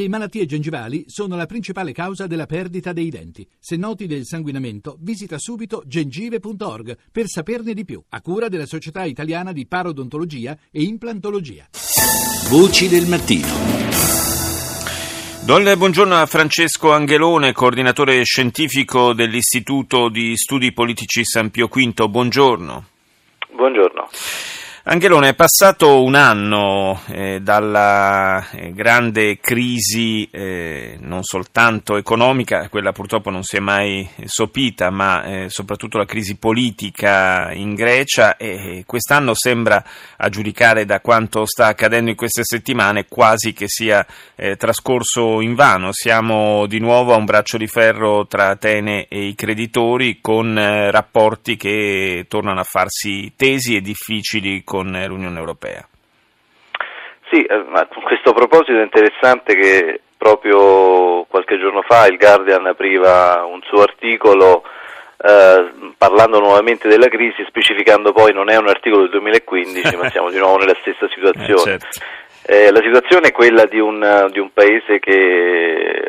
Le malattie gengivali sono la principale causa della perdita dei denti. Se noti del sanguinamento, visita subito gengive.org per saperne di più, a cura della Società Italiana di Parodontologia e Implantologia. Voci del mattino. Do il buongiorno a Francesco Angelone, coordinatore scientifico dell'Istituto di Studi Politici San Pio V. Buongiorno. Buongiorno. Angelone, è passato un anno eh, dalla eh, grande crisi eh, non soltanto economica, quella purtroppo non si è mai sopita, ma eh, soprattutto la crisi politica in Grecia e quest'anno sembra, a giudicare da quanto sta accadendo in queste settimane, quasi che sia eh, trascorso in vano. Siamo di nuovo a un braccio di ferro tra Atene e i creditori con eh, rapporti che tornano a farsi tesi e difficili con l'Unione Europea. Sì, eh, con questo proposito è interessante che proprio qualche giorno fa il Guardian apriva un suo articolo eh, parlando nuovamente della crisi, specificando poi non è un articolo del 2015, ma siamo di nuovo nella stessa situazione. Eh, certo. eh, la situazione è quella di un, di un paese che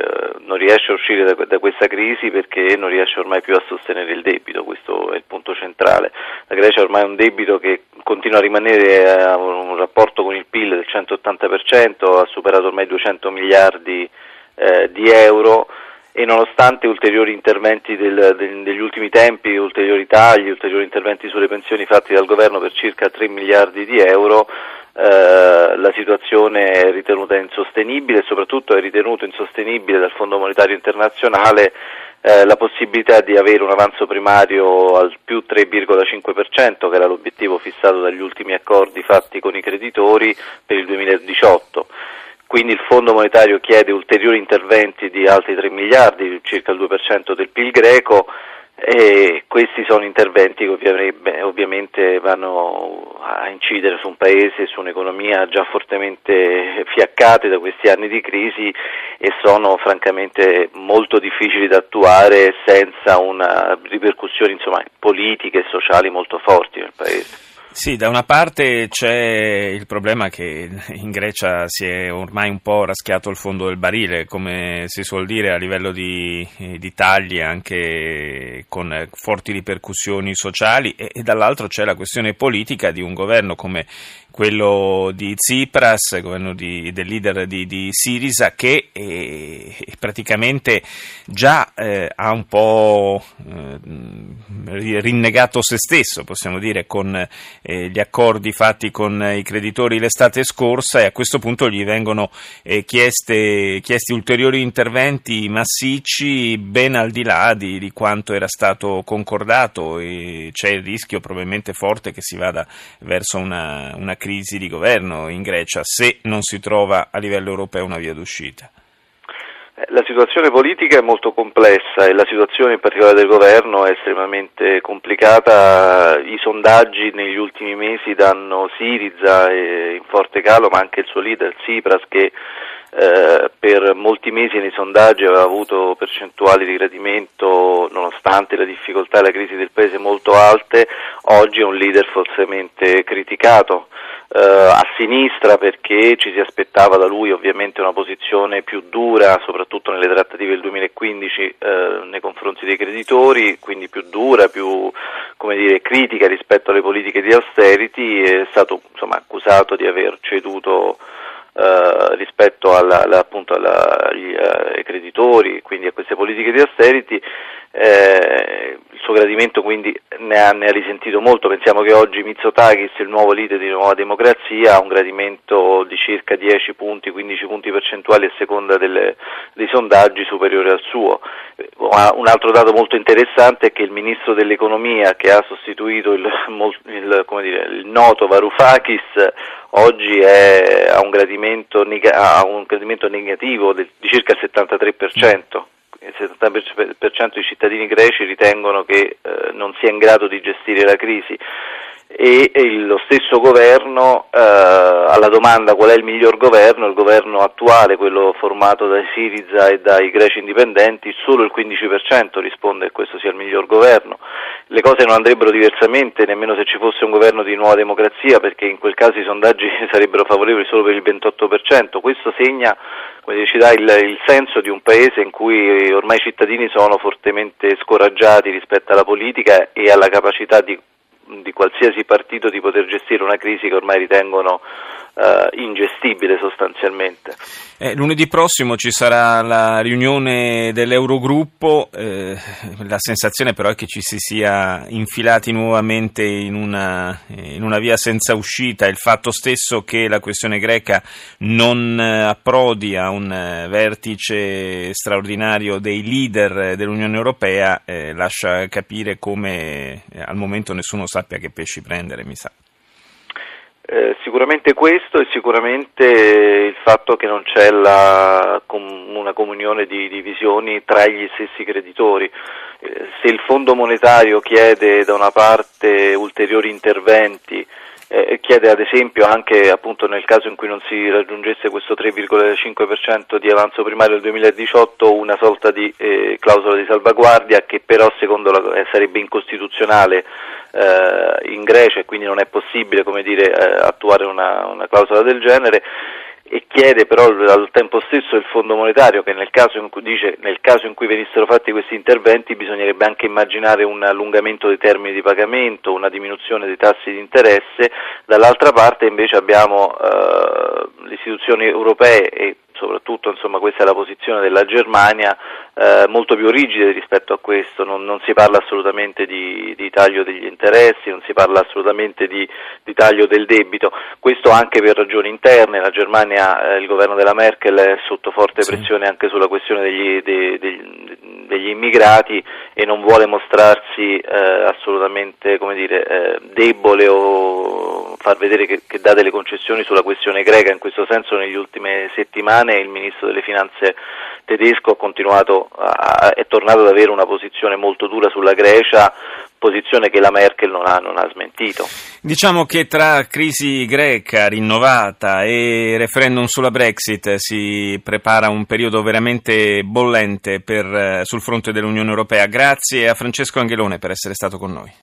non riesce a uscire da, da, questa crisi perché non riesce ormai più a sostenere il debito, questo è il punto centrale. La Grecia ormai ha un debito che continua a rimanere a un rapporto con il PIL del 180%, ha superato ormai 200 miliardi eh, di euro e nonostante ulteriori interventi del, del, degli ultimi tempi, ulteriori tagli, ulteriori interventi sulle pensioni fatti dal governo per circa 3 miliardi di euro, eh, la situazione è ritenuta insostenibile e soprattutto è ritenuto insostenibile dal Fondo Monetario Internazionale eh, la possibilità di avere un avanzo primario al più 3,5% che era l'obiettivo fissato dagli ultimi accordi fatti con i creditori per il 2018 quindi il Fondo monetario chiede ulteriori interventi di altri 3 miliardi, circa il 2% del PIL greco e questi sono interventi che ovviamente vanno a incidere su un paese su un'economia già fortemente fiaccate da questi anni di crisi e sono francamente molto difficili da attuare senza una ripercussioni insomma, politiche e sociali molto forti nel paese. Sì, da una parte c'è il problema che in Grecia si è ormai un po' raschiato il fondo del barile, come si suol dire, a livello di, di tagli anche con forti ripercussioni sociali e, e dall'altro c'è la questione politica di un governo come quello di Tsipras, governo di, del leader di, di Sirisa, che eh, praticamente già eh, ha un po' eh, rinnegato se stesso, possiamo dire, con eh, gli accordi fatti con i creditori l'estate scorsa e a questo punto gli vengono eh, chieste, chiesti ulteriori interventi massicci ben al di là di, di quanto era stato concordato e c'è il rischio probabilmente forte che si vada verso una, una crisi di governo in Grecia se non si trova a livello europeo una via d'uscita? Eh, la situazione politica è molto complessa e la situazione in particolare del governo è estremamente complicata. I sondaggi negli ultimi mesi danno Siriza in forte calo, ma anche il suo leader Tsipras che eh, per molti mesi nei sondaggi aveva avuto percentuali di gradimento nonostante la difficoltà e la crisi del paese molto alte, oggi è un leader fortemente criticato eh, a sinistra perché ci si aspettava da lui ovviamente una posizione più dura, soprattutto nelle trattative del 2015 eh, nei confronti dei creditori, quindi più dura, più dire, critica rispetto alle politiche di austerity, è stato insomma, accusato di aver ceduto eh, rispetto alla, alla, appunto alla, agli, eh, ai creditori, quindi a queste politiche di austerity, eh, il suo gradimento quindi ne ha, ne ha, risentito molto, pensiamo che oggi Mitsotakis, il nuovo leader di Nuova Democrazia, ha un gradimento di circa 10 punti, 15 punti percentuali a seconda delle, dei sondaggi superiore al suo. Un altro dato molto interessante è che il ministro dell'economia che ha sostituito il, il, dire, il noto Varoufakis oggi è, ha, un gradimento, ha, un gradimento, negativo di circa il 73%. Il 70% dei cittadini greci ritengono che eh, non sia in grado di gestire la crisi. e, e lo stesso governo eh, alla domanda qual è il miglior governo, il governo attuale, quello formato dai Siriza e dai greci indipendenti, solo il 15% risponde che questo sia il miglior governo. Le cose non andrebbero diversamente nemmeno se ci fosse un governo di nuova democrazia perché in quel caso i sondaggi sarebbero favorevoli solo per il 28%. Questo segna ci dà il, il, senso di un paese in cui ormai i cittadini sono fortemente scoraggiati rispetto alla politica e alla capacità di di qualsiasi partito di poter gestire una crisi che ormai ritengono uh, ingestibile sostanzialmente. Eh, lunedì prossimo ci sarà la riunione dell'Eurogruppo, eh, la sensazione però è che ci si sia infilati nuovamente in una, in una, via senza uscita, il fatto stesso che la questione greca non approdi a un vertice straordinario dei leader dell'Unione Europea eh, lascia capire come eh, al momento nessuno sappia che pesci prendere, mi sa. Eh, sicuramente questo e sicuramente il fatto che non c'è la, una comunione di, di, visioni tra gli stessi creditori. Eh, se il Fondo monetario chiede da una parte ulteriori interventi eh, chiede ad esempio anche appunto, nel caso in cui non si raggiungesse questo 3,5% di avanzo primario del 2018 una sorta di eh, clausola di salvaguardia che però secondo la, eh, sarebbe incostituzionale eh, in Grecia e quindi non è possibile dire, eh, attuare una, una clausola del genere e chiede però al tempo stesso il Fondo monetario che nel caso in cui, dice, nel caso in cui venissero fatti questi interventi bisognerebbe anche immaginare un allungamento dei termini di pagamento, una diminuzione dei tassi di interesse, dall'altra parte invece abbiamo eh, le istituzioni europee e soprattutto insomma, questa è la posizione della Germania, eh, molto più rigide rispetto a questo, non, non si parla assolutamente di, di, taglio degli interessi, non si parla assolutamente di, di, taglio del debito, questo anche per ragioni interne, la Germania, eh, il governo della Merkel è sotto forte pressione sì. anche sulla questione degli, dei, degli, degli, immigrati e non vuole mostrarsi eh, assolutamente dire, eh, debole o far vedere che, che dà delle concessioni sulla questione greca, in questo senso negli ultime settimane il ministro delle finanze tedesco a, è tornato ad avere una posizione molto dura sulla Grecia, posizione che la Merkel non ha, non ha, smentito. Diciamo che tra crisi greca rinnovata e referendum sulla Brexit si prepara un periodo veramente bollente per, sul fronte dell'Unione Europea. Grazie a Francesco Angelone per essere stato con noi.